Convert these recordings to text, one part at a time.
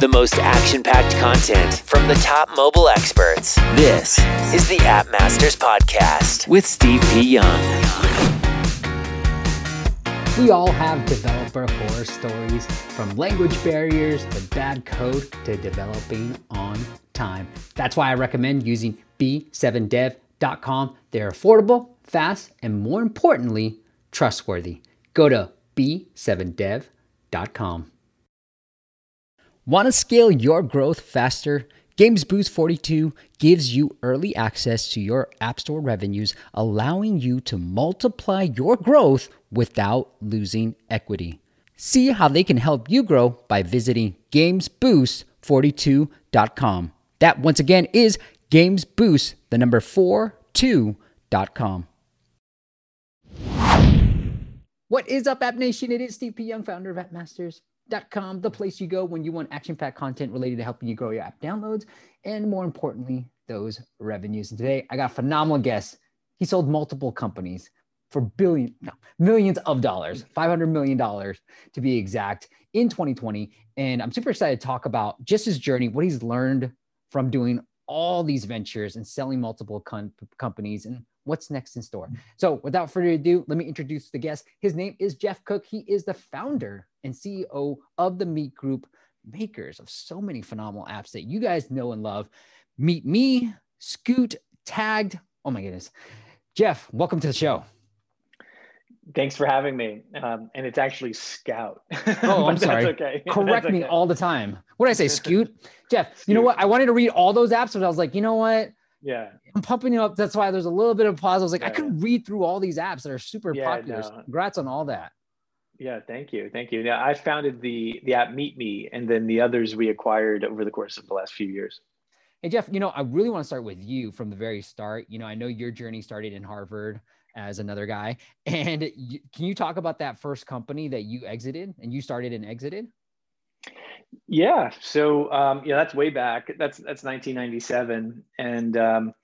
The most action packed content from the top mobile experts. This is the App Masters Podcast with Steve P. Young. We all have developer horror stories from language barriers to bad code to developing on time. That's why I recommend using b7dev.com. They're affordable, fast, and more importantly, trustworthy. Go to b7dev.com. Want to scale your growth faster? Games Boost 42 gives you early access to your App Store revenues, allowing you to multiply your growth without losing equity. See how they can help you grow by visiting gamesboost42.com. That once again is gamesboost, the number 42.com. What is up, App Nation? It is Steve P. Young, founder of AppMasters.com, the place you go when you want action packed content related to helping you grow your app downloads and, more importantly, those revenues. And today I got a phenomenal guest. He sold multiple companies for billion, no, millions of dollars, $500 million to be exact, in 2020. And I'm super excited to talk about just his journey, what he's learned from doing all these ventures and selling multiple com- companies and what's next in store. So, without further ado, let me introduce the guest. His name is Jeff Cook. He is the founder and CEO of the Meet Group, makers of so many phenomenal apps that you guys know and love. Meet Me, Scoot, Tagged. Oh my goodness. Jeff, welcome to the show. Thanks for having me. Um, and it's actually Skout. Oh, I'm sorry. okay. Correct That's me all the time. What did I say? Scoot? Jeff, you know what? I wanted to read all those apps, but I was like, you know what? Yeah. I'm pumping you up. That's why there's a little bit of pause. I was like, I Yeah. could read through all these apps that are super Yeah, popular. no. Congrats on all that. Yeah. Thank you. Thank you. Yeah. I founded the the app Meet Me, and then the others we acquired over the course of the last few years. Hey, Jeff, you know, I really want to start with you from the very start. You know, I know your journey started in Harvard as another guy. And you, can you talk about that first company that you exited and you started and exited? Yeah. So um, yeah, that's way back. That's that's 1997, and um,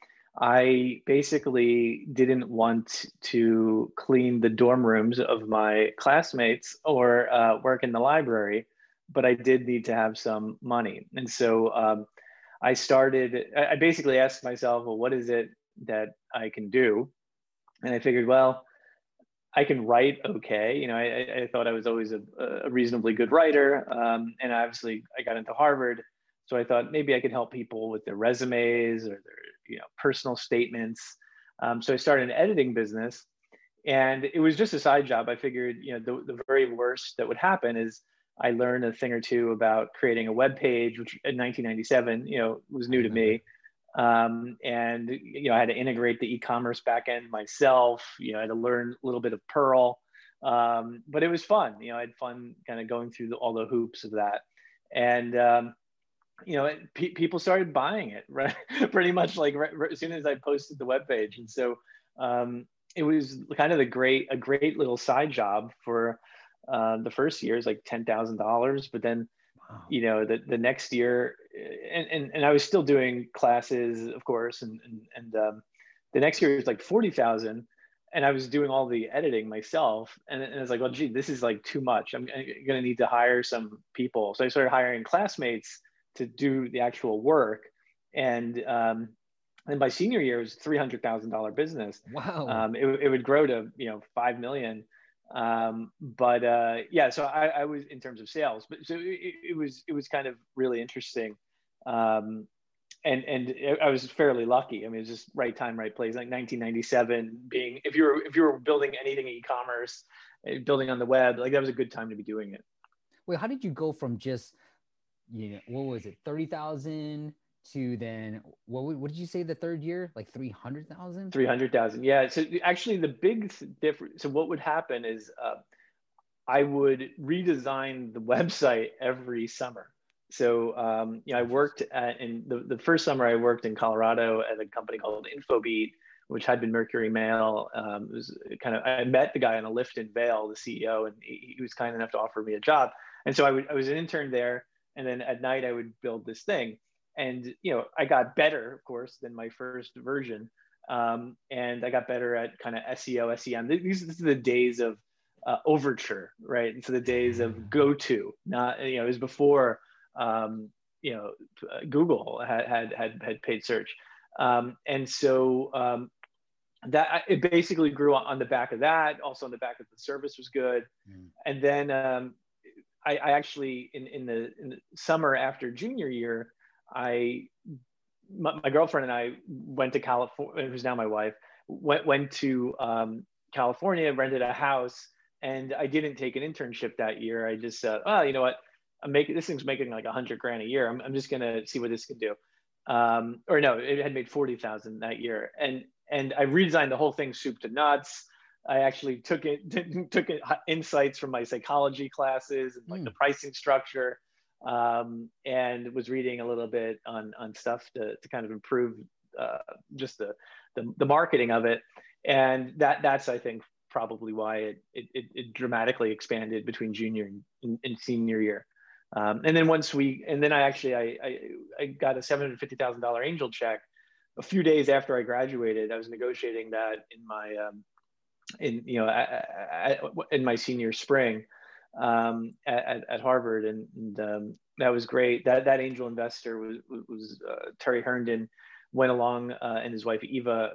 I basically didn't want to clean the dorm rooms of my classmates or uh, work in the library, but I did need to have some money, and so um, I started. I I basically asked myself, well, what is it that I can do? And I figured, well, I can write okay. You know, I, I- thought I was always a, a reasonably good writer, um, and obviously I got into Harvard, so I thought maybe I could help people with their resumes or their you know personal statements. Um, so I started an editing business, and it was just a side job. I figured, you know, the, the very worst that would happen is I learned a thing or two about creating a web page, which in 1997, you know, was new to me um, and you know I had to integrate the e-commerce backend myself. You know, I had to learn a little bit of Perl, um, but it was fun. You know, I had fun kind of going through the, all the hoops of that, and um, you know, it, pe- people started buying it right, pretty much like right, right as soon as I posted the web page, and so um, it was kind of a great a great little side job for uh, the first year is like ten thousand dollars, but then. You know the, the next year and, and and i was still doing classes of course and and, and um, the next year was like 40000 and i was doing all the editing myself and, and i was like well gee this is like too much. I'm, going to need to hire some people. So i started hiring classmates to do the actual work and um, and by senior year it was $300000 business. Wow. um, it, it would grow to you know five million um, but uh, yeah so I, I was in terms of sales but so it, it was it was kind of really interesting. Um, and and I was fairly lucky. I mean it was just right time right place. Like 1997 being if you were if you were building anything e-commerce uh, building on the web like that was a good time to be doing it. Wait, how did you go from just, you know, what was it, 30,000 to then, what, what did you say the third year? Like 300,000? 300,000. Yeah. So actually, the big difference. So what would happen is uh, I would redesign the website every summer. So um, you know, I worked at, in the, the first summer I worked in Colorado at a company called Infobeat, which had been Mercury Mail. Um, it was kind of I met the guy on a lift in Vail, the CEO, and he, he was kind enough to offer me a job. And so I was an intern there, and then at night I would build this thing. And you know, I got better, of course, than my first version um, and I got better at kind of SEO, SEM. These, these are the days of uh, Overture, right? And so the days of go to not you know, it was before um, you know, Google had had had, had paid search, um, and so um, that it basically grew on the back of that. Also on the back of the service was good, mm. and then um, I, I, actually in in the, in the summer after junior year, I my, my, girlfriend and I went to California, who's now my wife, went went to um, California, rented a house, and I didn't take an internship that year. I just said, oh, you know what, I'm making this thing's making like a hundred grand a year. I'm, I'm just gonna see what this can do. Um, or no, it had made forty thousand that year, and and I redesigned the whole thing soup to nuts. I actually took it took it, insights from my psychology classes and like mm. the pricing structure, um, and was reading a little bit on on stuff to to kind of improve uh, just the, the, the marketing of it, and that that's I think probably why it it, it dramatically expanded between junior and, and senior year. Um, and then once we and then I actually I I, I got a seven hundred fifty thousand dollar angel check a few days after I graduated. I was negotiating that in my um, in you know I, I, in my senior spring um, at, at, Harvard, and, and um, that was great. That that angel investor was was uh, Terry Herndon went along, uh, and his wife Eva uh,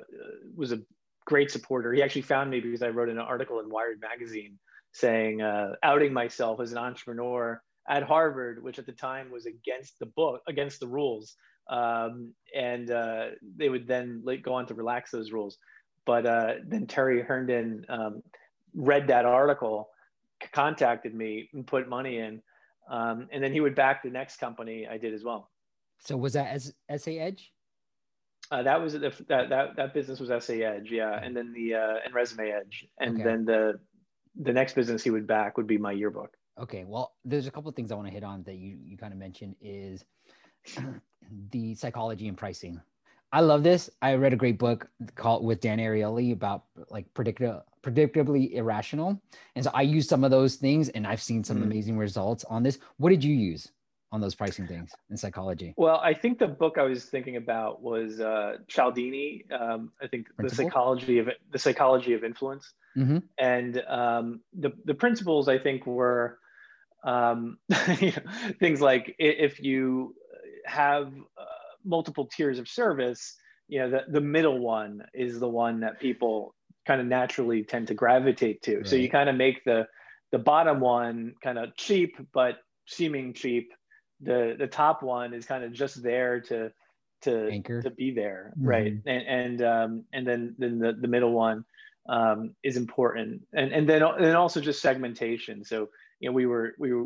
was a great supporter. He actually found me because I wrote an article in Wired magazine saying uh, outing myself as an entrepreneur at Harvard, which at the time was against the book, against the rules. Um, and uh, they would then go on to relax those rules. But uh, then Terry Herndon um, read that article, contacted me, and put money in. Um, and then he would back the next company I did as well. So was that as EssayEdge? Uh, that was the, that that that business was EssayEdge, yeah, and then the uh, and Resume Edge, and okay. then the the next business he would back would be myYearbook. Okay, well, there's a couple of things I want to hit on that you you kind of mentioned is the psychology and pricing. I love this. I read a great book called with Dan Ariely about like predictable, predictably irrational, and so I use some of those things, and I've seen some mm amazing results on this. What did you use on those pricing things in psychology? Well, I think the book I was thinking about was uh, Cialdini. Um, I think Principle? the psychology of the psychology of influence, mm-hmm. and um, the the principles I think were um, things like if you have uh, multiple tiers of service, you know, the, the middle one is the one that people kind of naturally tend to gravitate to. Right. So you kind of make the the bottom one kind of cheap, but seeming cheap. The the top one is kind of just there to to Anchor. to be there, mm-hmm. right? And and um, and then then the, the middle one um, is important, and and then and also just segmentation. So you know we were we were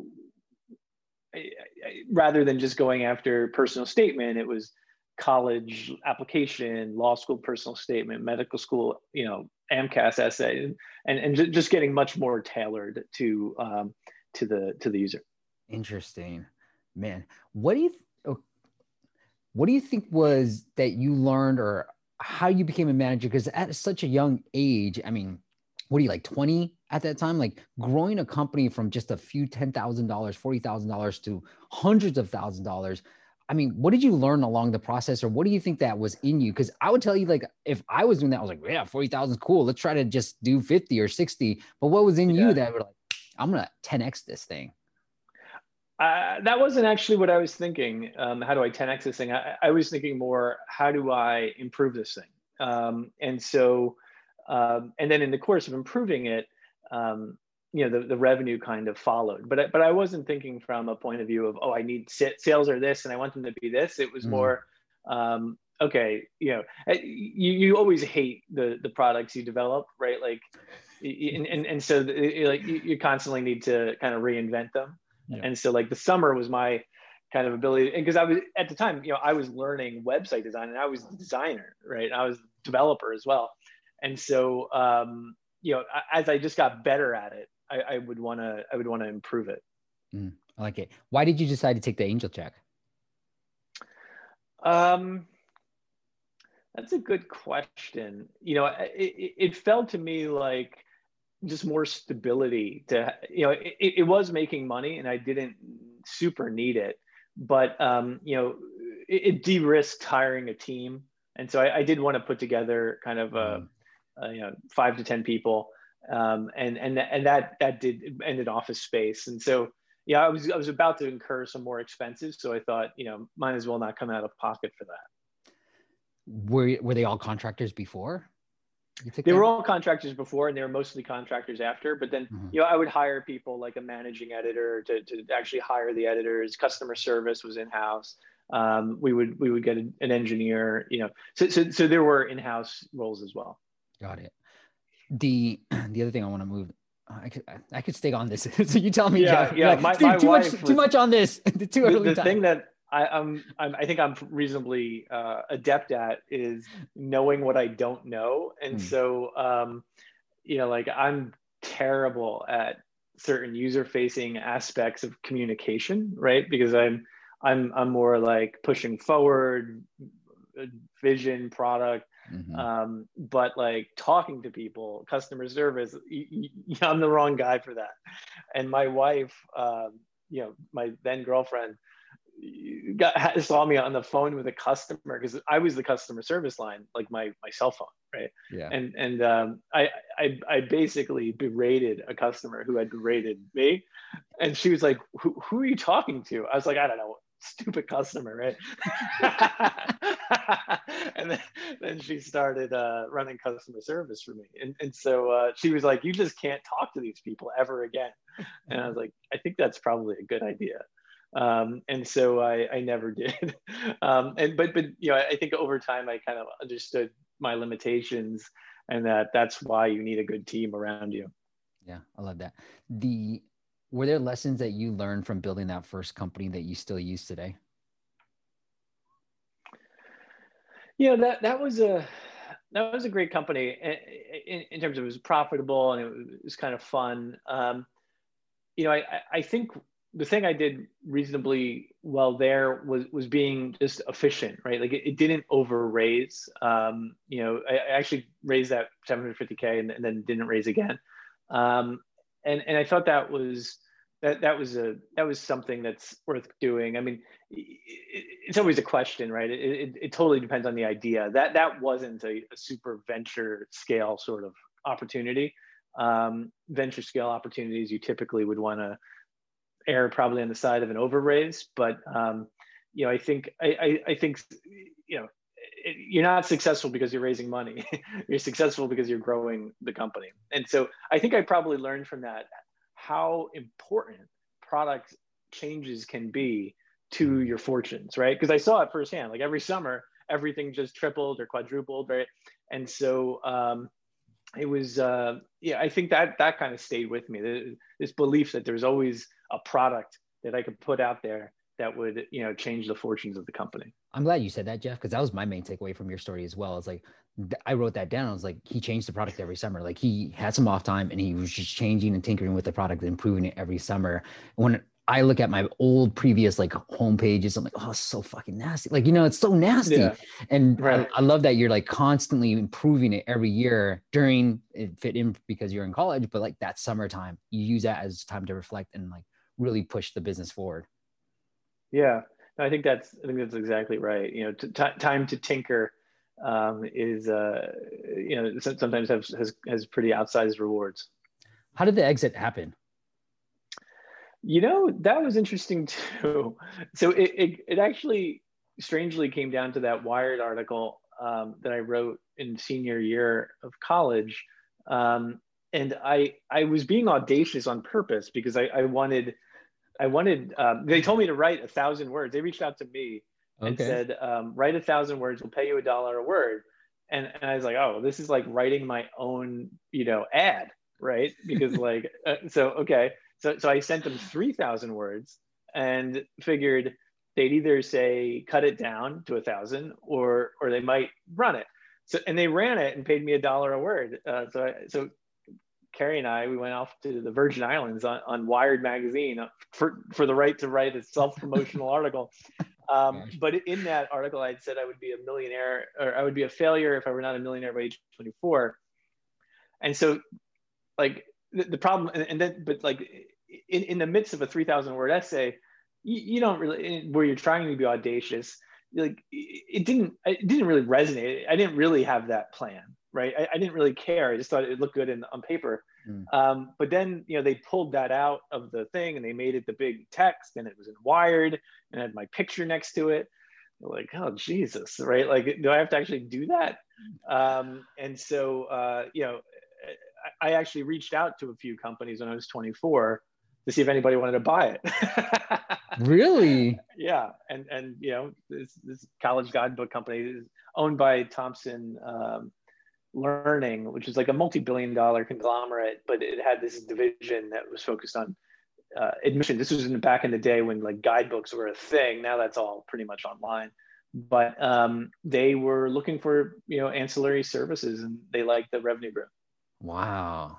rather than just going after personal statement, it was college application, law school personal statement, medical school, you know, AMCAS essay, and and just getting much more tailored to um, to the to the user. Interesting, man. What do you th- what do you think was that you learned or how you became a manager? Because at such a young age, I mean, what are you like 20 at that time like growing a company from just a few $10,000 $40,000 to hundreds of thousand dollars I mean, what did you learn along the process, or what do you think that was in you? Because I would tell you, like, if I was doing that, I was like, yeah, forty thousand is cool. Let's try to just do fifty or sixty. But what was in yeah. you that were like, I'm gonna 10x this thing? Uh, that wasn't actually what I was thinking. Um, how do I 10x this thing? I, I, was thinking more, how do I improve this thing? Um, and so, um, and then in the course of improving it, um, you know, the, the revenue kind of followed. But but I wasn't thinking from a point of view of oh, I need sales are this and I want them to be this. It was mm. more um, okay. You know, you you always hate the the products you develop, right? Like, and and, and so the, like you, you constantly need to kind of reinvent them. Yeah. And so like the summer was my kind of ability because I was at the time, you know, I was learning website design and I was the designer, right? I was developer as well. And so um, you know, as I just got better at it, I, I would want to, I would want to improve it. Mm, I like it. Why did you decide to take the angel check? Um, that's a good question. You know, it, it, it felt to me like just more stability to, you know, it, it was making money and I didn't super need it, but, um, you know, it, it de-risked hiring a team. And so I, I did want to put together kind of a, mm uh, you know five to ten people um, and and and that that did ended office space and so yeah, I was I was about to incur some more expenses, so I thought, you know, might as well not come out of pocket for that. Were were they all contractors before? They were all contractors before, and they were mostly contractors after. But then, mm-hmm. you know, I would hire people like a managing editor to, to actually hire the editors. Customer service was in house. Um, we would we would get an engineer. You know, so so so there were in house roles as well. Got it. The the other thing I want to move I could I could stay on this. so you tell me, yeah, Jeff. yeah. My, too, my too much, was, too much on this. too early. The, the thing that I, am I'm, I'm, i think I'm reasonably uh, adept at is knowing what I don't know, and mm. so um, you know, like I'm terrible at certain user-facing aspects of communication, right? Because I'm I'm I'm more like pushing forward, vision, product Mm-hmm. Um, but like talking to people, customer service, I'm the wrong guy for that. And my wife, um, you know, my then girlfriend, got saw me on the phone with a customer because I was the customer service line, like my my cell phone, right? Yeah. And and um, I, I I basically berated a customer who had berated me, and she was like, "Who who are you talking to?" I was like, "I don't know." Stupid customer, right? and then, then, she started uh, running customer service for me. And, and so uh, she was like, you just can't talk to these people ever again. And I was like, I think that's probably a good idea. Um, and so I, I never did. Um, and, but, but, you know, I think over time I kind of understood my limitations and that that's why you need a good team around you. Yeah, I love that. The were there lessons that you learned from building that first company that you still use today? Yeah, that that was a that was a great company in, in terms of it was profitable and it was kind of fun. Um, you know, I, I think the thing I did reasonably well there was was being just efficient, right? Like it, it didn't over raise. Um, you know, I, I, actually raised that 750k and, and, then didn't raise again. Um, and and I thought that was that that was a that was something that's worth doing. I mean, it's always a question, right? It, it, it totally depends on the idea. That that wasn't a, a super venture scale sort of opportunity. Um, venture scale opportunities you typically would want to err probably on the side of an overraise, but um, you know, I think I, I, I think you know you're not successful because you're raising money. you're successful because you're growing the company. And so I think I probably learned from that how important product changes can be to your fortunes, right? Because I saw it firsthand. Like every summer, everything just tripled or quadrupled, right? And so um, it was, uh, yeah, I think that that kind of stayed with me. This belief that there's always a product that I could put out there that would, you know, change the fortunes of the company. I'm glad you said that, Jeff, because that was my main takeaway from your story as well. It's like I wrote that down. I was like, he changed the product every summer. Like he had some off time and he was just changing and tinkering with the product and improving it every summer. When I look at my old previous like home pages, I'm like, oh, it's so fucking nasty. Like, you know, it's so nasty. Yeah. And right. I, I, love that you're like constantly improving it every year during it fit in because you're in college, but like that summertime, you use that as time to reflect and like really push the business forward. Yeah. I think that's I think that's exactly right. You know, t- time to tinker um, is uh, you know sometimes has, has has pretty outsized rewards. How did the exit happen? You know, that was interesting too. So it, it, it actually strangely came down to that Wired article um, that I wrote in senior year of college. Um, and I, I was being audacious on purpose because I, I wanted I wanted, um, they told me to write a thousand words. They reached out to me and okay. said, um, write a thousand words, we'll pay you a dollar a word. And, and I was like, oh, this is like writing my own, you know, ad, right? Because like, uh, so, okay. So, so I sent them 3,000 words and figured they'd either say, cut it down to a thousand or, or they might run it. So, and they ran it and paid me a dollar a word. Uh, so, I, so Carrie and I, we went off to the Virgin Islands on, on Wired magazine for, for the right to write a self-promotional article. Um, but in that article, I said I would be a millionaire or I would be a failure if I were not a millionaire by age 24. And so like the, the problem, and, and, then, but like in, in the midst of a 3000 word essay, you, you don't really, where you're trying to be audacious, like it didn't, it didn't really resonate. I didn't really have that plan right? I, I, didn't really care. I just thought it looked good in, on paper. Mm. Um, but then, you know, they pulled that out of the thing and they made it the big text and it was in Wired and had my picture next to it. like, oh, Jesus, right? Like, do I have to actually do that? Um, and so, uh, you know, I, I actually reached out to a few companies when I was 24 to see if anybody wanted to buy it. really? Yeah, and and you know this this college guidebook company is owned by Thomson um, Learning, which is like a multi-billion dollar conglomerate, but it had this division that was focused on uh, admission. This was in the, back in the day when like guidebooks were a thing. Now that's all pretty much online. But um, they were looking for you know ancillary services, and they liked the revenue growth. Wow.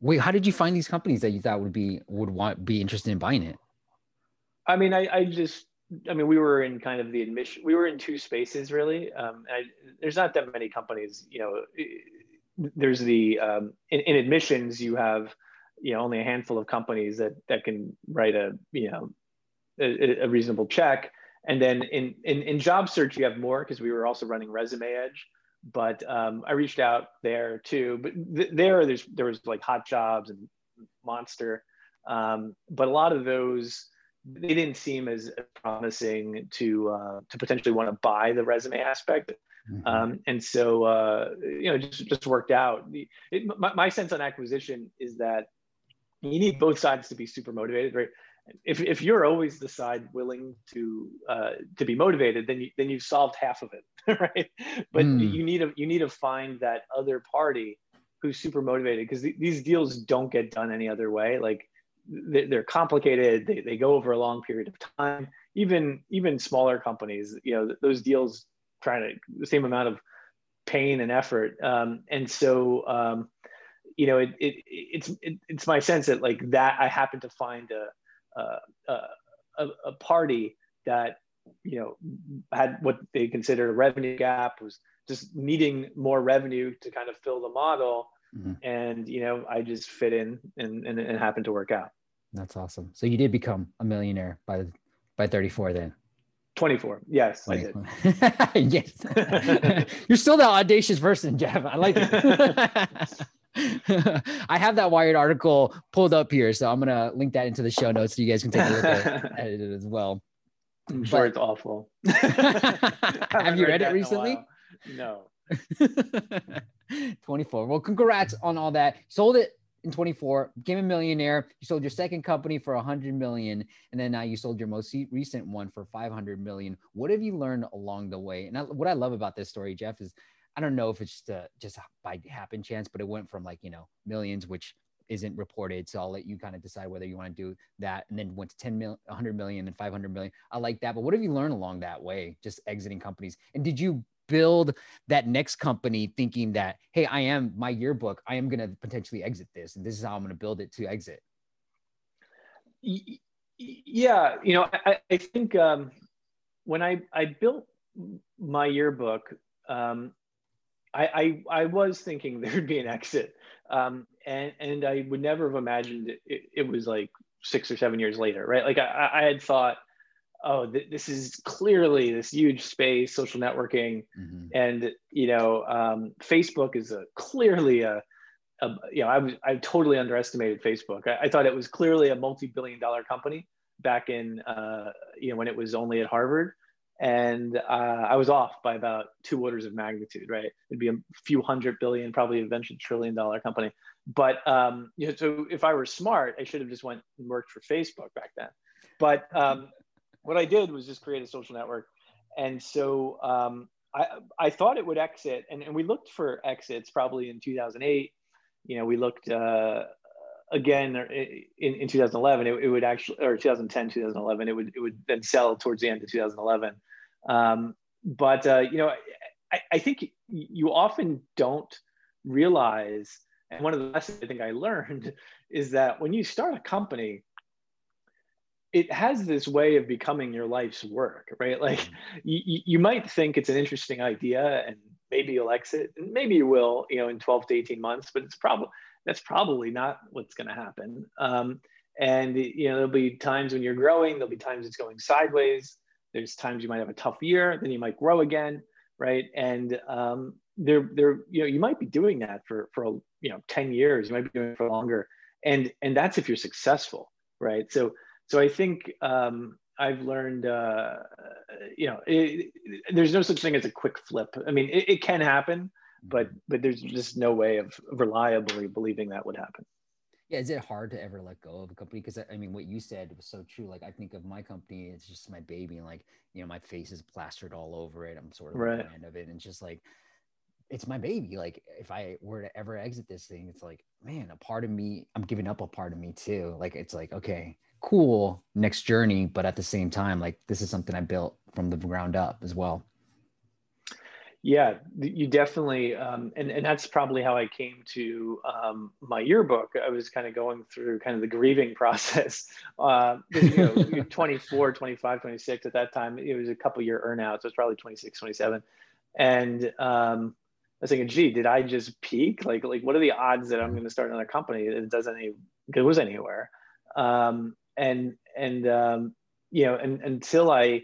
Wait, how did you find these companies that you thought would be would want be interested in buying it? I mean, I, I just, I mean, we were in kind of the admission. We were in two spaces really. Um, I, there's not that many companies. You know, there's the um, in, in admissions you have, you know, only a handful of companies that that can write a you know a, a reasonable check. And then in, in in job search you have more because we were also running Resume Edge but um, I reached out there too. But th- there, there's there was like HotJobs and Monster, um, but a lot of those they didn't seem as promising to uh, to potentially want to buy the resume aspect. Mm-hmm. Um, and so uh, you know just just worked out. It, my, my sense on acquisition is that you need both sides to be super motivated, right? if, if you're always the side willing to uh, to be motivated, then you then you've solved half of it, right? But mm. you need to you need to find that other party who's super motivated because th- these deals don't get done any other way. Like they're complicated. They, they go over a long period of time. Even even smaller companies, you know, those deals trying to the same amount of pain and effort. Um, and so, um, you know, it, it it's it, it's my sense that like that I happen to find a uh, a, a party that you know had what they considered a revenue gap was just needing more revenue to kind of fill the model mm-hmm. and you know i just fit in and, and it happened to work out that's awesome so you did become a millionaire by by 34 then 24 yes 24. i did yes you're still the audacious person jeff i like it I have that Wired article pulled up here, so I'm gonna link that into the show notes so you guys can take a look at, it as well. I'm sure it's awful. have you read it recently? No. 24. Well, congrats on all that. Sold it in 24, became a millionaire. You sold your second company for 100 million, and then now you sold your most recent one for 500 million. What have you learned along the way? And I, what I love about this story, Jeff, is I don't know if it's just, uh, just by happen chance, but it went from like, you know, millions, which isn't reported. So I'll let you kind of decide whether you want to do that. And then went to 10 million, 100 million and 500 million. I like that. But what have you learned along that way, just exiting companies? And did you build that next company thinking that, hey, I am myYearbook, I am going to potentially exit this. And this is how I'm going to build it to exit? Yeah. You know, I, I think um, when I, I built myYearbook, um, I, I, I was thinking there'd be an exit, um, and and I would never have imagined it, it, it, was like six or seven years later, right? Like I, I had thought, oh, th- this is clearly this huge space, social networking, mm-hmm. and you know, um, Facebook is a clearly a, a, you know, I was I totally underestimated Facebook. I, I thought it was clearly a multi-billion dollar company back in uh, you know when it was only at Harvard and uh, I was off by about two orders of magnitude. Right, it'd be a few hundred billion, probably eventually trillion dollar company. But um, you know, so if I were smart, I should have just went and worked for Facebook back then. But um, what I did was just create a social network, and so um, I I thought it would exit, and, and we looked for exits probably in 2008. You know, we looked. Uh, again in, in 2011 it, it, would actually or 2010 2011 it would it would then sell towards the end of 2011 um, but uh, you know, I, I, think you often don't realize, and one of the lessons I think I learned is that when you start a company, it has this way of becoming your life's work, right? Like mm-hmm. you, you might think it's an interesting idea and maybe you'll exit, and maybe you will, you know, in 12 to 18 months, but it's probably that's probably not what's going to happen. Um, and you know, there'll be times when you're growing, there'll be times it's going sideways. There's times you might have a tough year, then you might grow again, right? And um, they're they're you know you might be doing that for for you know 10 years you might be doing it for longer and and that's if you're successful right so so i think um i've learned uh you know it, there's no such thing as a quick flip i mean it, it can happen but mm-hmm. but there's just no way of reliably believing that would happen yeah is it hard to ever let go of a company because i mean what you said was so true like i think of my company it's just my baby and like you know my face is plastered all over it i'm sort of right. a fan of it and just like it's my baby. Like if I were to ever exit this thing, it's like, man, a part of me, I'm giving up a part of me too. Like it's like, okay, cool, next journey, but at the same time, like this is something I built from the ground up as well. Yeah, you definitely, um, and and that's probably how I came to um, myYearbook. I was kind of going through kind of the grieving process. Uh, you know, 24, 25, 26 at that time. It was a couple year earnout, so it's probably 26, 27, and um, I was thinking, gee, did I just peak? Like, like what are the odds that I'm going to start another company that doesn't any goes anywhere? Um, and and um, you know, and until I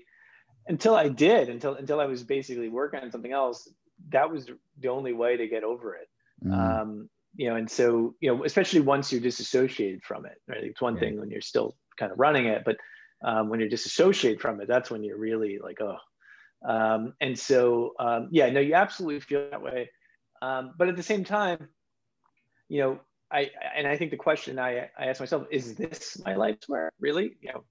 until I did, until until I was basically working on something else, that was the only way to get over it. Mm. Um, you know, and so you know, especially once you're disassociated from it, right? It's one yeah. thing when you're still kind of running it, but um, when you're disassociated from it, that's when you're really like, oh, um, and so, um, yeah, no, you absolutely feel that way. Um, but at the same time, you know, I, and I think the question I, I ask myself, is this my life's work really? You know,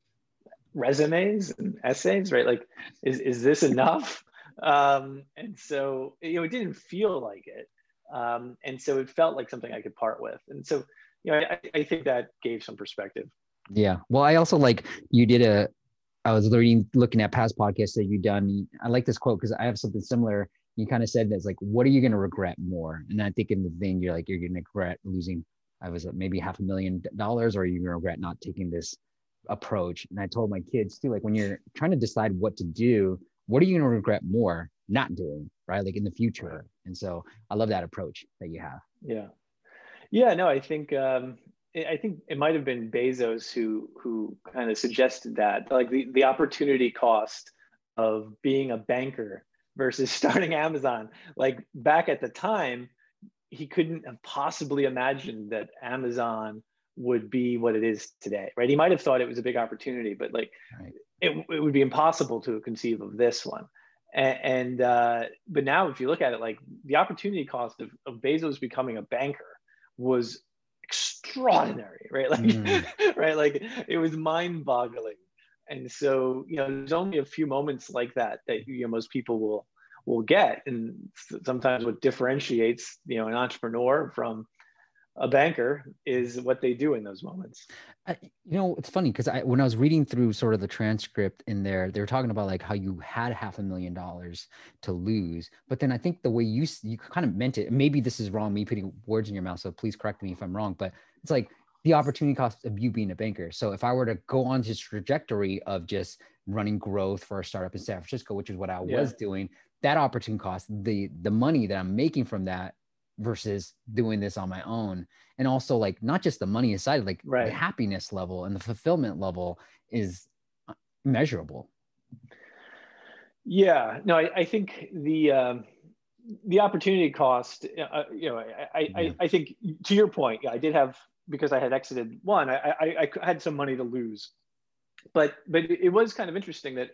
resumes and essays, right? Like, is, is this enough? Um, and so, you know, it didn't feel like it. Um, and so it felt like something I could part with. And so, you know, I, I think that gave some perspective. Yeah. Well, I also like you did a I was reading, looking at past podcasts that you've done. I like this quote because I have something similar. You kind of said that's like, what are you going to regret more? And I think in the thing, you're like, you're going to regret losing, I was maybe half a million dollars, or to regret not taking this approach. And I told my kids too, like when you're trying to decide what to do, what are you going to regret more not doing, right? Like in the future. And so I love that approach that you have. Yeah. Yeah, no, I think um, I think it might have been Bezos who who kind of suggested that, like the, the opportunity cost of being a banker versus starting Amazon. Like back at the time, he couldn't have possibly imagined that Amazon would be what it is today, right? He might have thought it was a big opportunity, but like right. it, it would be impossible to conceive of this one. And, and uh, but now if you look at it, like the opportunity cost of, of Bezos becoming a banker was extraordinary, right? Like, mm. right? Like it was mind boggling. And so, you know, there's only a few moments like that that you know most people will will get. And sometimes what differentiates, you know, an entrepreneur from a banker is what they do in those moments. I, you know, it's funny because I when I was reading through sort of the transcript in there, they were talking about like how you had half a million dollars to lose, but then I think the way you you kind of meant it. Maybe this is wrong, me putting words in your mouth, so please correct me if I'm wrong. But it's like the opportunity cost of you being a banker. So if I were to go on this trajectory of just running growth for a startup in San Francisco, which is what I yeah. was doing, that opportunity cost, the the money that I'm making from that versus doing this on my own and also like not just the money aside like right. the happiness level and the fulfillment level is uh, measurable yeah no i, I think the um, the opportunity cost uh, you know I, yeah. I i think to your point yeah i did have because i had exited one i i, I had some money to lose but but it was kind of interesting that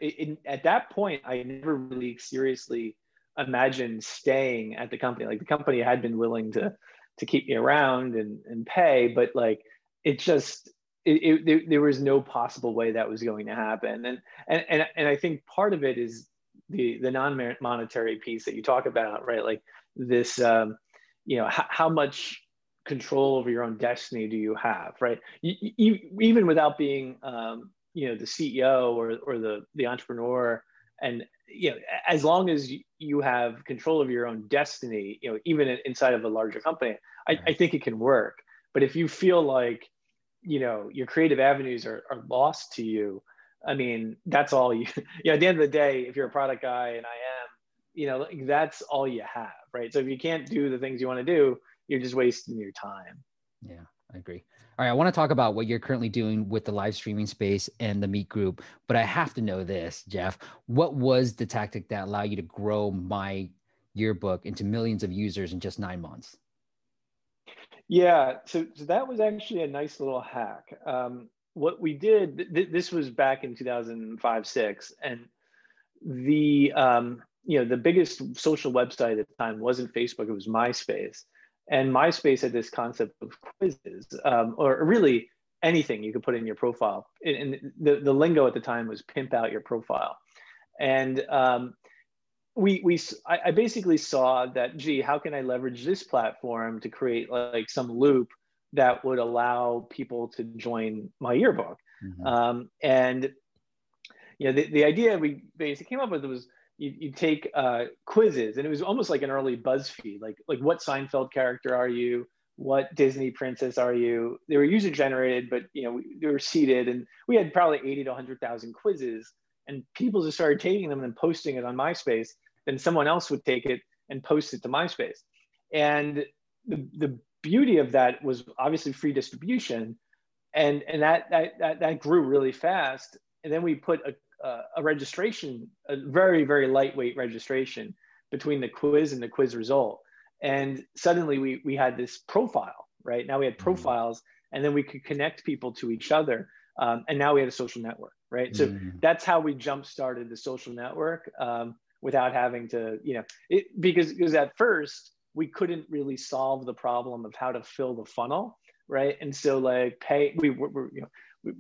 at that point i never really seriously imagined staying at the company. Like the company had been willing to to keep me around and and pay, but like it just it, it there, there, was no possible way that was going to happen. And and and and I think part of it is the the non monetary piece that you talk about, right? Like this, um, you know, h- how much control over your own destiny do you have, right? You, you, even without being, um, you know, the CEO or or the the entrepreneur. And you know as long as you have control of your own destiny you know even inside of a larger company I, I, think it can work. But if you feel like you know your creative avenues are, are lost to you i mean that's all you you know at the end of the day if you're a product guy and i am you know that's all you have right? So if you can't do the things you want to do you're just wasting your time. Yeah i agree all right, I want to talk about what you're currently doing with the live streaming space and the Meet Group, but I have to know this, Jeff. What was the tactic that allowed you to grow my yearbook into millions of users in just nine months? Yeah, so, so that was actually a nice little hack. Um, what we did, th- this was back in 2005, six, and the um, you know the biggest social website at the time wasn't Facebook; it was MySpace, and MySpace had this concept of quizzes, um, or really anything you could put in your profile. And, the the lingo at the time was pimp out your profile, and um, we we I, I basically saw that gee, how can I leverage this platform to create like some loop that would allow people to join myYearbook. Mm-hmm. Um, and you know, the, the idea we basically came up with was you, you take uh, quizzes, and it was almost like an early BuzzFeed, like like what Seinfeld character are you? What Disney princess are you? They were user generated, but you know we, they were seeded, and we had probably eighty to hundred thousand quizzes, and people just started taking them and posting it on MySpace. Then someone else would take it and post it to MySpace, and the, the beauty of that was obviously free distribution and and that that that, that grew really fast and then we put a, a, a registration a very very lightweight registration between the quiz and the quiz result and suddenly we we had this profile right now we had mm-hmm. profiles and then we could connect people to each other um, and now we had a social network right so mm. that's how we jump started the social network um, without having to you know it, because because at first we couldn't really solve the problem of how to fill the funnel, right? And so like pay, we were, you know,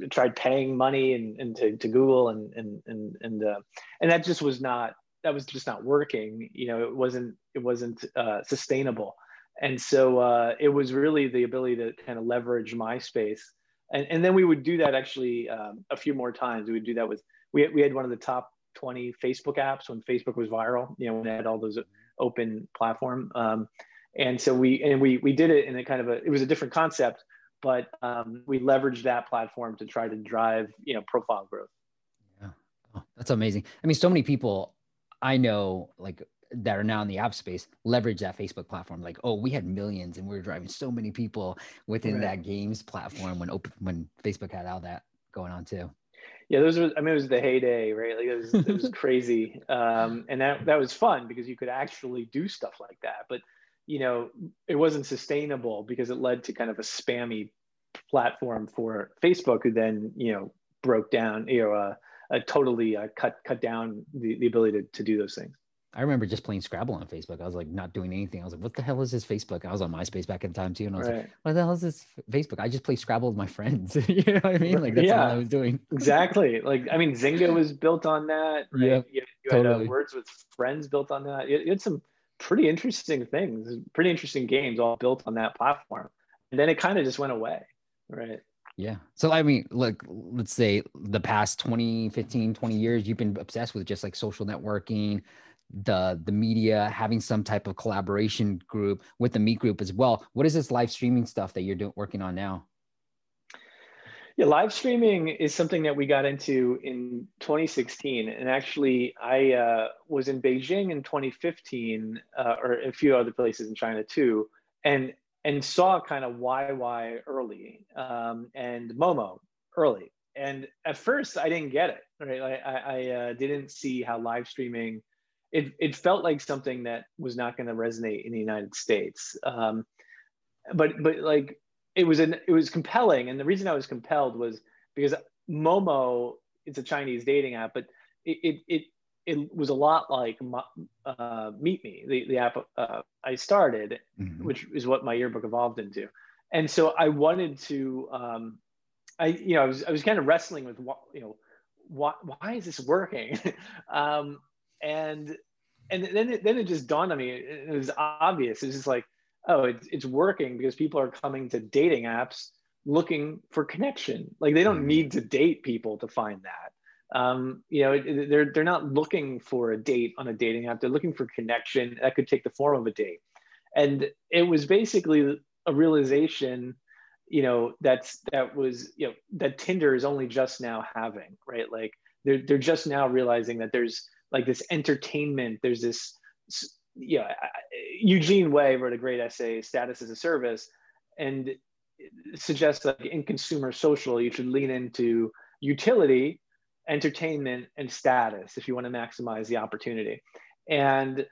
tried paying money and, and to, to Google and and and and uh, and that just was not that was just not working. You know, it wasn't it wasn't uh, sustainable, and so uh, it was really the ability to kind of leverage MySpace, and and then we would do that actually um, a few more times. We would do that with we we had one of the top 20 Facebook apps when Facebook was viral. You know, when they had all those open platform. Um, and so we and we we did it in a kind of a it was a different concept, but um, we leveraged that platform to try to drive you know profile growth. Yeah, oh, that's amazing. I mean, so many people I know like that are now in the app space leverage that Facebook platform. Like, oh, we had millions and we were driving so many people within right. that games platform when open when Facebook had all that going on too yeah those were i mean it was the heyday right like it was, it was crazy um, and that that was fun because you could actually do stuff like that but you know it wasn't sustainable because it led to kind of a spammy platform for facebook who then you know broke down you know uh, uh totally uh, cut cut down the, the ability to, to do those things I remember just playing Scrabble on Facebook. I was like not doing anything. I was like, what the hell is this Facebook? I was on MySpace back in time too. And I was right. like, what the hell is this Facebook? I just play Scrabble with my friends. you know what I mean? Like that's yeah, all I was doing. exactly. Like, I mean, Zynga was built on that. Right? Yeah. You, you totally. had uh, Words with Friends built on that. You, you had some pretty interesting things, pretty interesting games all built on that platform. And then it kind of just went away. Right. Yeah. So, I mean, look, let's say the past 20, 15, 20 years, you've been obsessed with just like social networking, the the media having some type of collaboration group with the meet group as well what is this live streaming stuff that you're doing working on now yeah live streaming is something that we got into in 2016 and actually i uh, was in beijing in 2015 uh, or a few other places in china too and and saw kind of YY early um, and Momo early. And at first, I didn't get it. Right, I, I uh, didn't see how live streaming it, it felt like something that was not going to resonate in the United States. Um, but but like it was an it was compelling, and the reason I was compelled was because Momo it's a Chinese dating app, but it it it, it was a lot like uh, Meet Me, the the app uh, I started, mm-hmm. which is what myYearbook evolved into, and so I wanted to. Um, I you know I was I was kind of wrestling with what you know why why is this working um, and and then it, then it just dawned on me it was obvious it's just like oh it's, it's working because people are coming to dating apps looking for connection. Like they don't mm-hmm. need to date people to find that. Um, you know they're they're not looking for a date on a dating app. They're looking for connection that could take the form of a date. And it was basically a realization you know that's that was you know that tinder is only just now having right? Like they're, they're just now realizing that there's like this entertainment. There's this yeah eugene wei wrote a great essay status as a service and suggests that in consumer social you should lean into utility entertainment and status if you want to maximize the opportunity and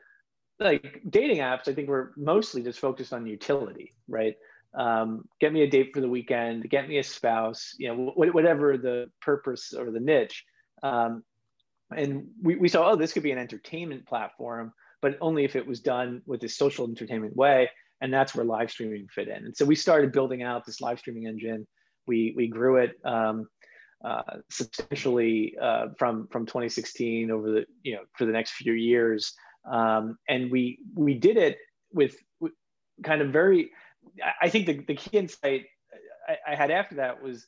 like dating apps, I think we're mostly just focused on utility, right? Um, get me a date for the weekend, get me a spouse, you know, wh- whatever the purpose or the niche. Um, and we, we saw, oh, this could be an entertainment platform, but only if it was done with a social entertainment way. And that's where live streaming fit in. And so we started building out this live streaming engine. We, we grew it um, uh, substantially uh, from, from 2016 over the, you know, for the next few years. Um, and we, we did it with, kind of very, I think the, the key insight I, I had after that was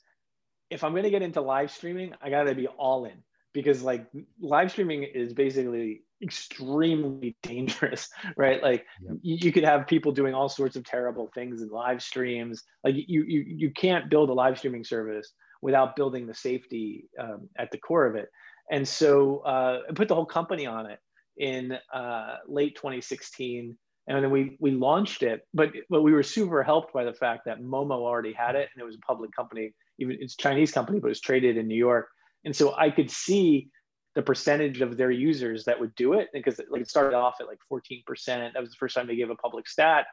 if I'm going to get into live streaming, I got to be all in because like live streaming is basically extremely dangerous, right? Like yep. you, you, could have people doing all sorts of terrible things in live streams. Like you, you, you can't build a live streaming service without building the safety um, at the core of it. And so uh, I put the whole company on it in uh, late 2016 and then we we launched it but but we were super helped by the fact that momo already had it and it was a public company even it's a chinese company but it's traded in new york and so i could see the percentage of their users that would do it because like it started off at like 14% that was the first time they gave a public stat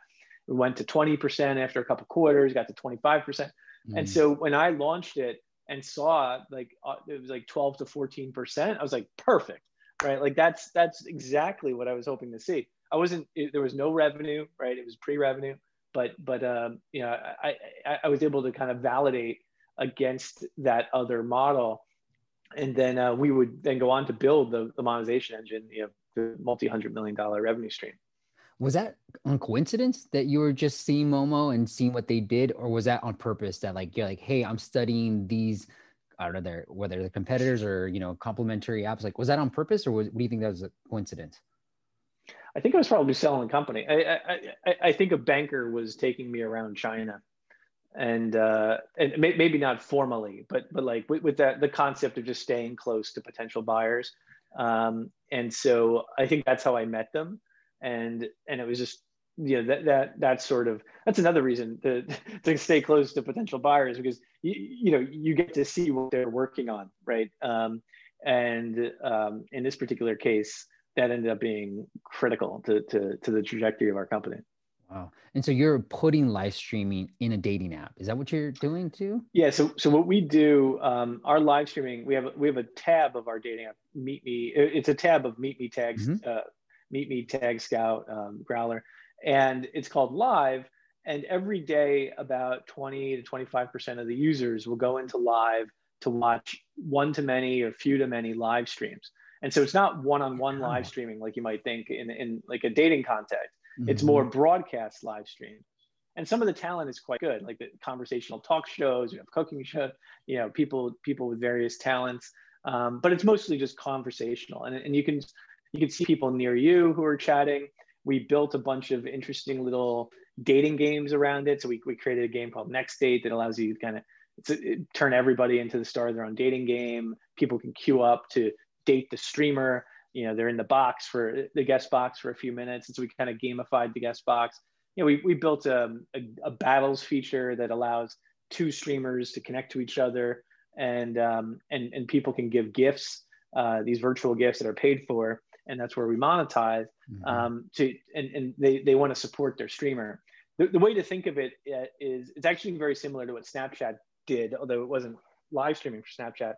we went to 20% after a couple quarters got to 25% mm. and so when i launched it and saw like uh, it was like 12 to 14% i was like perfect right like that's that's exactly what i was hoping to see I wasn't. It, there was no revenue, right? It was pre-revenue, but but um, you know, I, I, I was able to kind of validate against that other model, and then uh, we would then go on to build the, the monetization engine, you know, the multi-hundred million dollar revenue stream. Was that on coincidence that you were just seeing Momo and seeing what they did, or was that on purpose? That like you're like, hey, I'm studying these. I don't know, whether they're competitors or you know complementary apps. Like, was that on purpose, or was, what do you think that was a coincidence? I think I was probably selling the company. I, I, I think a banker was taking me around China, and uh, and may, maybe not formally, but but like with, with, that the concept of just staying close to potential buyers. Um, and so I think that's how I met them, and and it was just you know that that that sort of that's another reason to to stay close to potential buyers because you you know you get to see what they're working on, right? Um, and um, in this particular case that ended up being critical to, to, to the trajectory of our company. Wow. And so you're putting live streaming in a dating app. Is that what you're doing too? Yeah. So, so what we do, um, our live streaming, we have, we have a tab of our dating app, MeetMe. It's a tab of MeetMe Tags, mm-hmm. uh, Meet Me Tagged Skout, um, Growlr. And it's called live. And every day about 20 to 25% of the users will go into live to watch one to many or few to many live streams. And so it's not one-on-one live streaming like you might think in, in like a dating context. Mm-hmm. It's more broadcast live stream. And some of the talent is quite good, like the conversational talk shows, you have cooking show, you know, people people with various talents. Um, but it's mostly just conversational. And, and you can you can see people near you who are chatting. We built a bunch of interesting little dating games around it. So we, we created a game called Next Date that allows you to kind of turn everybody into the star of their own dating game. People can queue up to date the streamer. You know, they're in the box for the guest box for a few minutes. And so we kind of gamified the guest box. You know, we, we built a, a, a battles feature that allows two streamers to connect to each other and, um, and, and people can give gifts, uh, these virtual gifts that are paid for. And that's where we monetize mm-hmm. um, to, and, and they, they want to support their streamer. The, the way to think of it uh, is it's actually very similar to what Snapchat did, although it wasn't live streaming for Snapchat.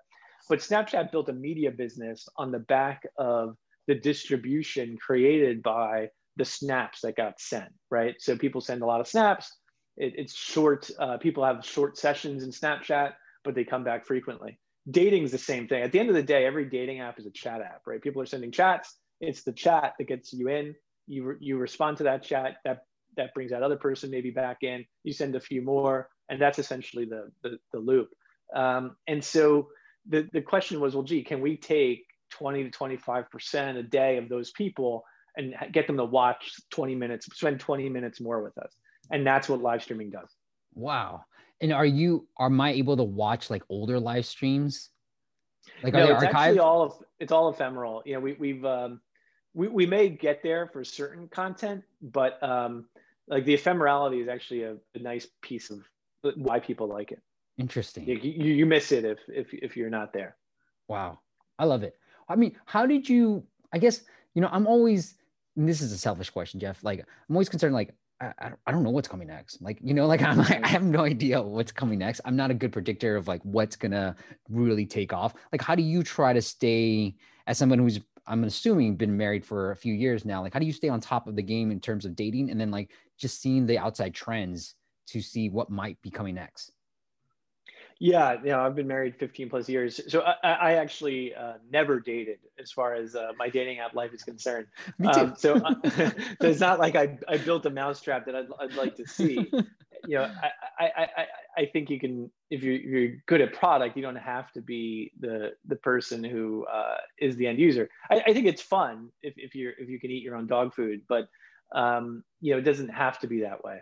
But Snapchat built a media business on the back of the distribution created by the snaps that got sent, right? So people send a lot of snaps. It, it's short. Uh, people have short sessions in Snapchat, but they come back frequently. Dating is the same thing. At the end of the day, every dating app is a chat app, right? People are sending chats. It's the chat that gets you in. You re- you respond to that chat. That that brings that other person maybe back in. You send a few more, and that's essentially the the, the loop. Um, and so the, the question was, well, gee, can we take 20 to 25% a day of those people and get them to watch 20 minutes, spend 20 minutes more with us? And that's what live streaming does. Wow. And are you, are I able to watch like older live streams? Like, no, it's archived? actually all of, it's all ephemeral. You know, we, we've, um, we, we may get there for certain content, but um, like the ephemerality is actually a, a nice piece of why people like it. Interesting. You, you, you miss it if, if, if you're not there. Wow. I love it. I mean, how did you, I guess, you know, I'm always this is a selfish question, Geoff. Like I'm always concerned, like I, I don't know what's coming next. Like, you know, like I'm like, I have no idea what's coming next. I'm not a good predictor of like what's gonna really take off. Like, how do you try to stay as someone who's I'm assuming been married for a few years now? Like, how do you stay on top of the game in terms of dating and then like just seeing the outside trends to see what might be coming next? Yeah, you know, I've been married 15 plus years. So I, I actually uh, never dated as far as uh, my dating app life is concerned. Me too. Um, so, uh, so it's not like I, I built a mousetrap that I'd, I'd like to see. you know, I, I, I, I think you can, if you're, you're good at product, you don't have to be the, the person who uh, is the end user. I, I think it's fun if, if you're, if you can eat your own dog food, but um, you know, it doesn't have to be that way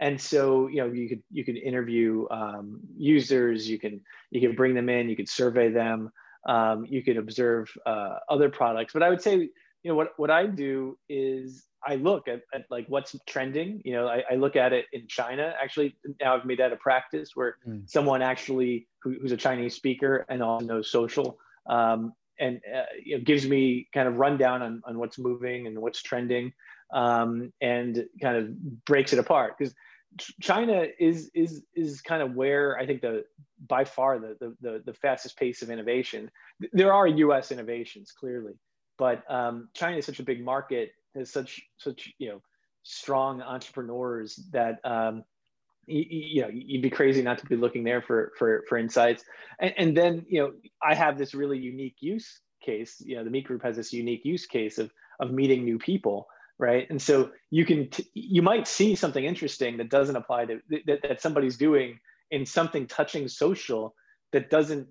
and so you know you could you could interview um, users you can you can bring them in you could survey them um, you could observe uh, other products. But i would say you know what what i do is i look at, at like what's trending. You know I, I, look at it in china. Actually now i've made that a practice where mm. someone actually who, who's a chinese speaker and also knows social um, and uh, you know, gives me kind of rundown on, on what's moving and what's trending um, and kind of breaks it apart because China is is is kind of where I think the by far the, the the, the fastest pace of innovation. There are U.S. innovations clearly, but um, China is such a big market, has such such you know strong entrepreneurs that um, you, you, know you'd be crazy not to be looking there for for for insights. And, and then you know I have this really unique use case. You know the Meet Group has this unique use case of of meeting new people right? And so you can t- you might see something interesting that doesn't apply to that, that somebody's doing in something touching social that doesn't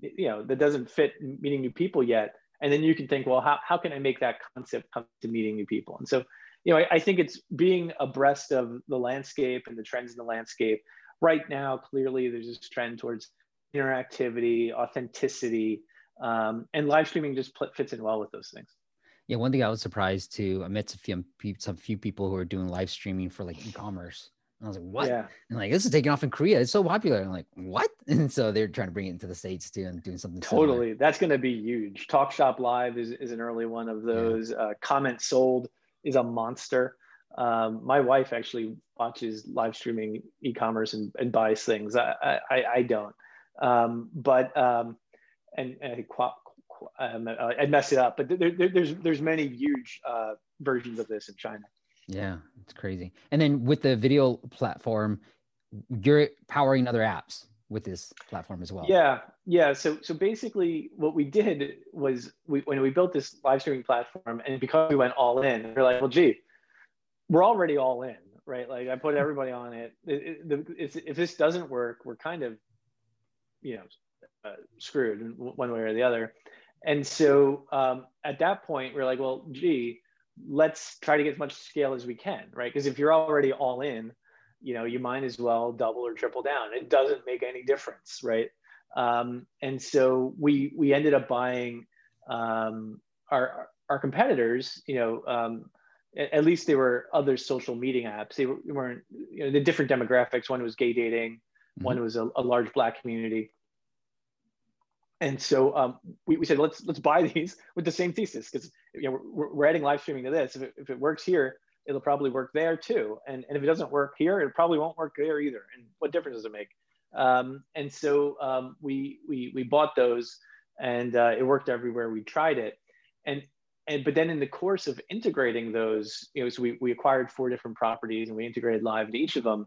you know that doesn't fit meeting new people yet. And then you can think well how, how can i make that concept come to meeting new people? And so you know I, I think it's being abreast of the landscape and the trends in the landscape. Right now clearly there's this trend towards interactivity authenticity um, and live streaming just fits in well with those things yeah, one thing I was surprised to I met some few, some few people who are doing live streaming for like e-commerce. And I was like, what? Yeah. And like, this is taking off in Korea. It's so popular. I'm like, what? And so they're trying to bring it into the States too and doing something Totally. Similar. That's going to be huge. Talk Shop Live is, is an early one of those. Yeah. Uh, CommentSold is a monster. Um, my wife actually watches live streaming e-commerce and, and buys things. I, I, I don't. Um, but, um, and, and um, I'd mess it up, but there, there, there's there's many huge uh, versions of this in China. Yeah, it's crazy. And then with the video platform, you're powering other apps with this platform as well. Yeah, yeah. So so basically, what we did was we when we built this live streaming platform, and because we went all in, we're like, well, gee, we're already all in, right? Like I put everybody on it. it, it if this doesn't work, we're kind of, you know, uh, screwed one way or the other. And so um, at that point, we're like, well, gee, let's try to get as much scale as we can, right? Because if you're already all in, you know, you might as well double or triple down. It doesn't make any difference, right? Um, and so we we ended up buying um, our our competitors. You know, um, at, least they were other social meeting apps. They, were, not you know the different demographics. One was gay dating, mm-hmm. one was a, a large Black community and so um, we, we said let's let's buy these with the same thesis because you know we're, we're adding live streaming to this. If it, if it works here it'll probably work there too. And, and if it doesn't work here it probably won't work there either. And what difference does it make? Um, and so um, we, we we bought those and uh, it worked everywhere we tried it. And and but then in the course of integrating those you know so we, we acquired four different properties and we integrated live to each of them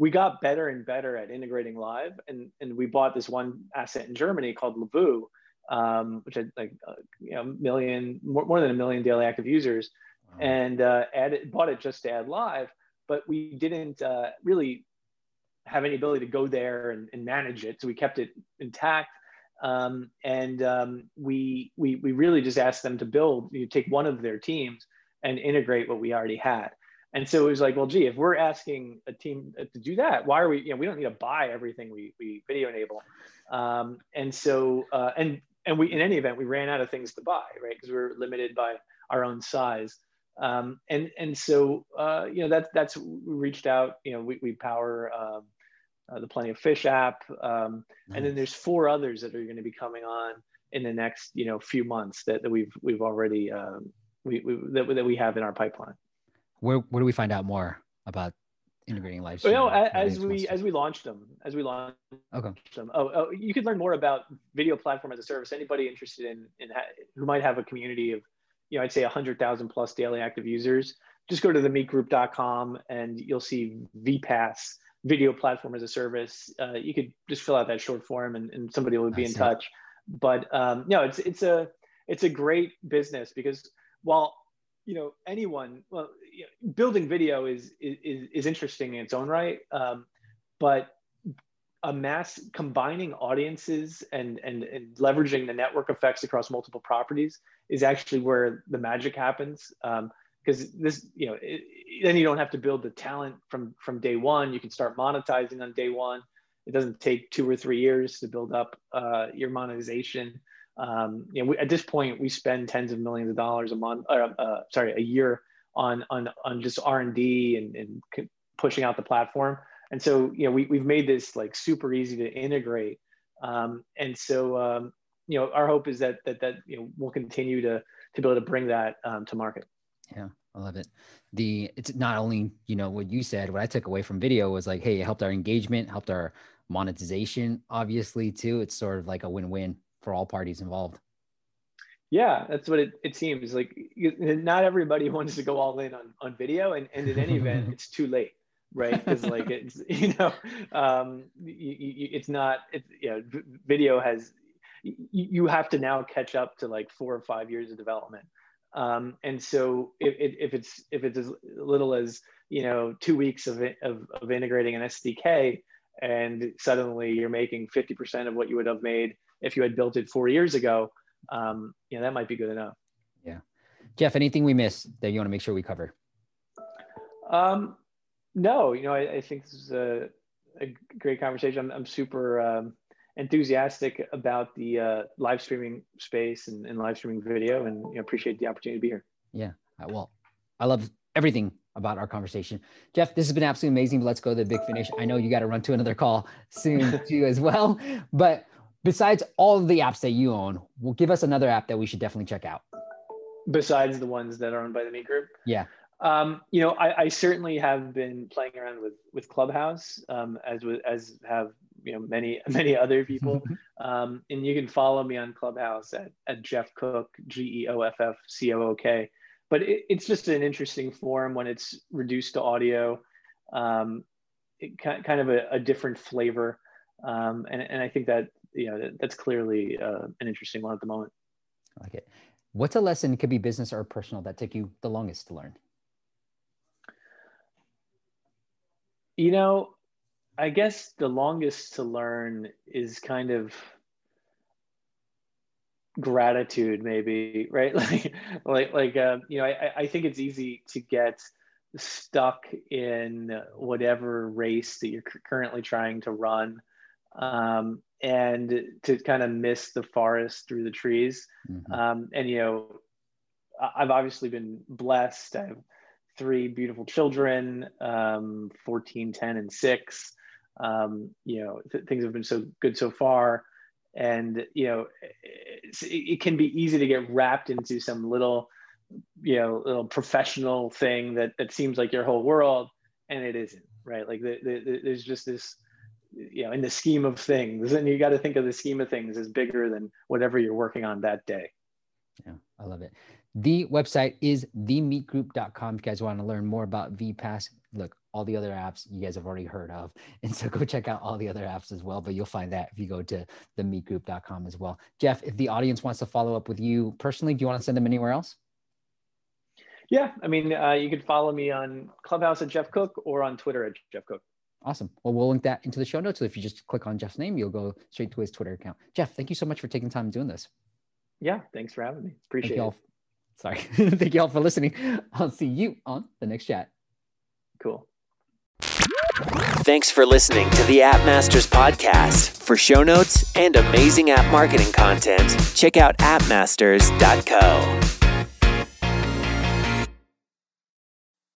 we got better and better at integrating live and, and we bought this one asset in germany called Lovoo, um, which had like uh, you know million more, more than a million daily active users wow. and uh, added bought it just to add live but we didn't uh, really have any ability to go there and, and manage it so we kept it intact um, and um, we, we we really just asked them to build you know, take one of their teams and integrate what we already had and so it was like, well, gee, if we're asking a team to do that, why are we, you know, we don't need to buy everything we, we video enable. Um, and so, uh, and, and we, in any event, we ran out of things to buy, right? Because we are limited by our own size. Um, and, and so, uh, you know, that's, that's, we reached out, you know, we, we power um, uh, the Plenty of Fish app. Um, nice. And then there's four others that are going to be coming on in the next, you know, few months that, that we've, we've already, um, we, we that, that we have in our pipeline. Where where do we find out more about integrating live streaming? Well, as, as we as we launched them, as we launched okay. them. Oh, oh, you could learn more about video platform as a service. Anybody interested in in who might have a community of, you know, I'd say hundred thousand plus daily active users. Just go to the meetgroup.com and you'll see VPaaS video platform as a service. Uh, you could just fill out that short form and, and somebody will be in touch. But um, no, it's it's a it's a great business because while you know anyone well you know, building video is, is is interesting in its own right um, but a mass combining audiences and, and and leveraging the network effects across multiple properties is actually where the magic happens because um, this you know it, then you don't have to build the talent from from day one. You can start monetizing on day one. It doesn't take two or three years to build up uh, your monetization. Um, you know, we, at this point, we spend tens of millions of dollars a month, or, uh, sorry, a year on on on just R and D and and pushing out the platform. And so, you know, we we've made this like super easy to integrate. Um, and so, um, you know, our hope is that that that you know we'll continue to to be able to bring that um, to market. Yeah, I love it. The it's not only you know what you said. What I took away from video was like, hey, it helped our engagement, helped our monetization, obviously too. It's sort of like a win-win for all parties involved. Yeah, that's what it, it seems like. Not everybody wants to go all in on, on video, and, and in any event, it's too late, right? Because like it's you know, um, you, you, it's not. It's you know, video has you, you have to now catch up to like four or five years of development, um, and so if, if it's if it's as little as you know two weeks of, of, of integrating an SDK, and suddenly you're making fifty percent of what you would have made if you had built it four years ago, um, you know, that might be good enough. Yeah. Geoff, anything we missed that you want to make sure we cover? Um, no, you know, I, I think this is a, a great conversation. I'm, I'm super um, enthusiastic about the uh, live streaming space and, and, live streaming video and you know, appreciate the opportunity to be here. Yeah. Well, I love everything about our conversation. Geoff, this has been absolutely amazing. Let's go to the big finish. I know you got to run to another call soon too as well, but besides all the apps that you own, will give us another app that we should definitely check out. Besides the ones that are owned by the Meet Group. Yeah. Um, you know, I, I, certainly have been playing around with with Clubhouse, um, as as have you know many many other people. um, and you can follow me on Clubhouse at, at Geoff Cook G E O F F C O O K. But it, it's just an interesting form when it's reduced to audio. Um, it, kind of a, a different flavor, um, and and I think that you know that's clearly uh, an interesting one at the moment. I like it. What's a lesson, could be business or personal, that took you the longest to learn? You know, I guess the longest to learn is kind of gratitude, maybe, right? Like, like, like, uh, you know, I, I think it's easy to get stuck in whatever race that you're currently trying to run um, and to kind of miss the forest through the trees. Mm-hmm. Um, and, you know, I've obviously been blessed. I have three beautiful children, um, 14, 10, and six. Um, you know, th- things have been so good so far. And, you know, it, it can be easy to get wrapped into some little, you know, little professional thing that, that seems like your whole world. And it isn't, right? Like the, the, the, there's just this, you know in the scheme of things and you got to think of the scheme of things as bigger than whatever you're working on that day. Yeah i love it. The website is themeetgroup.com if you guys want to learn more about VPaaS look all the other apps you guys have already heard of and so go check out all the other apps as well but you'll find that if you go to themeetgroup.com as well. Geoff if the audience wants to follow up with you personally do you want to send them anywhere else? Yeah i mean uh, you can follow me on clubhouse at Geoff Cook or on twitter at Geoff Cook Awesome. Well, we'll link that into the show notes. So if you just click on Geoff's name, you'll go straight to his Twitter account. Geoff, thank you so much for taking time doing this. Yeah, thanks for having me. Appreciate it. All. Sorry. thank you all for listening. I'll see you on the next chat. Cool. Thanks for listening to the App Masters podcast. For show notes and amazing app marketing content, check out appmasters.co.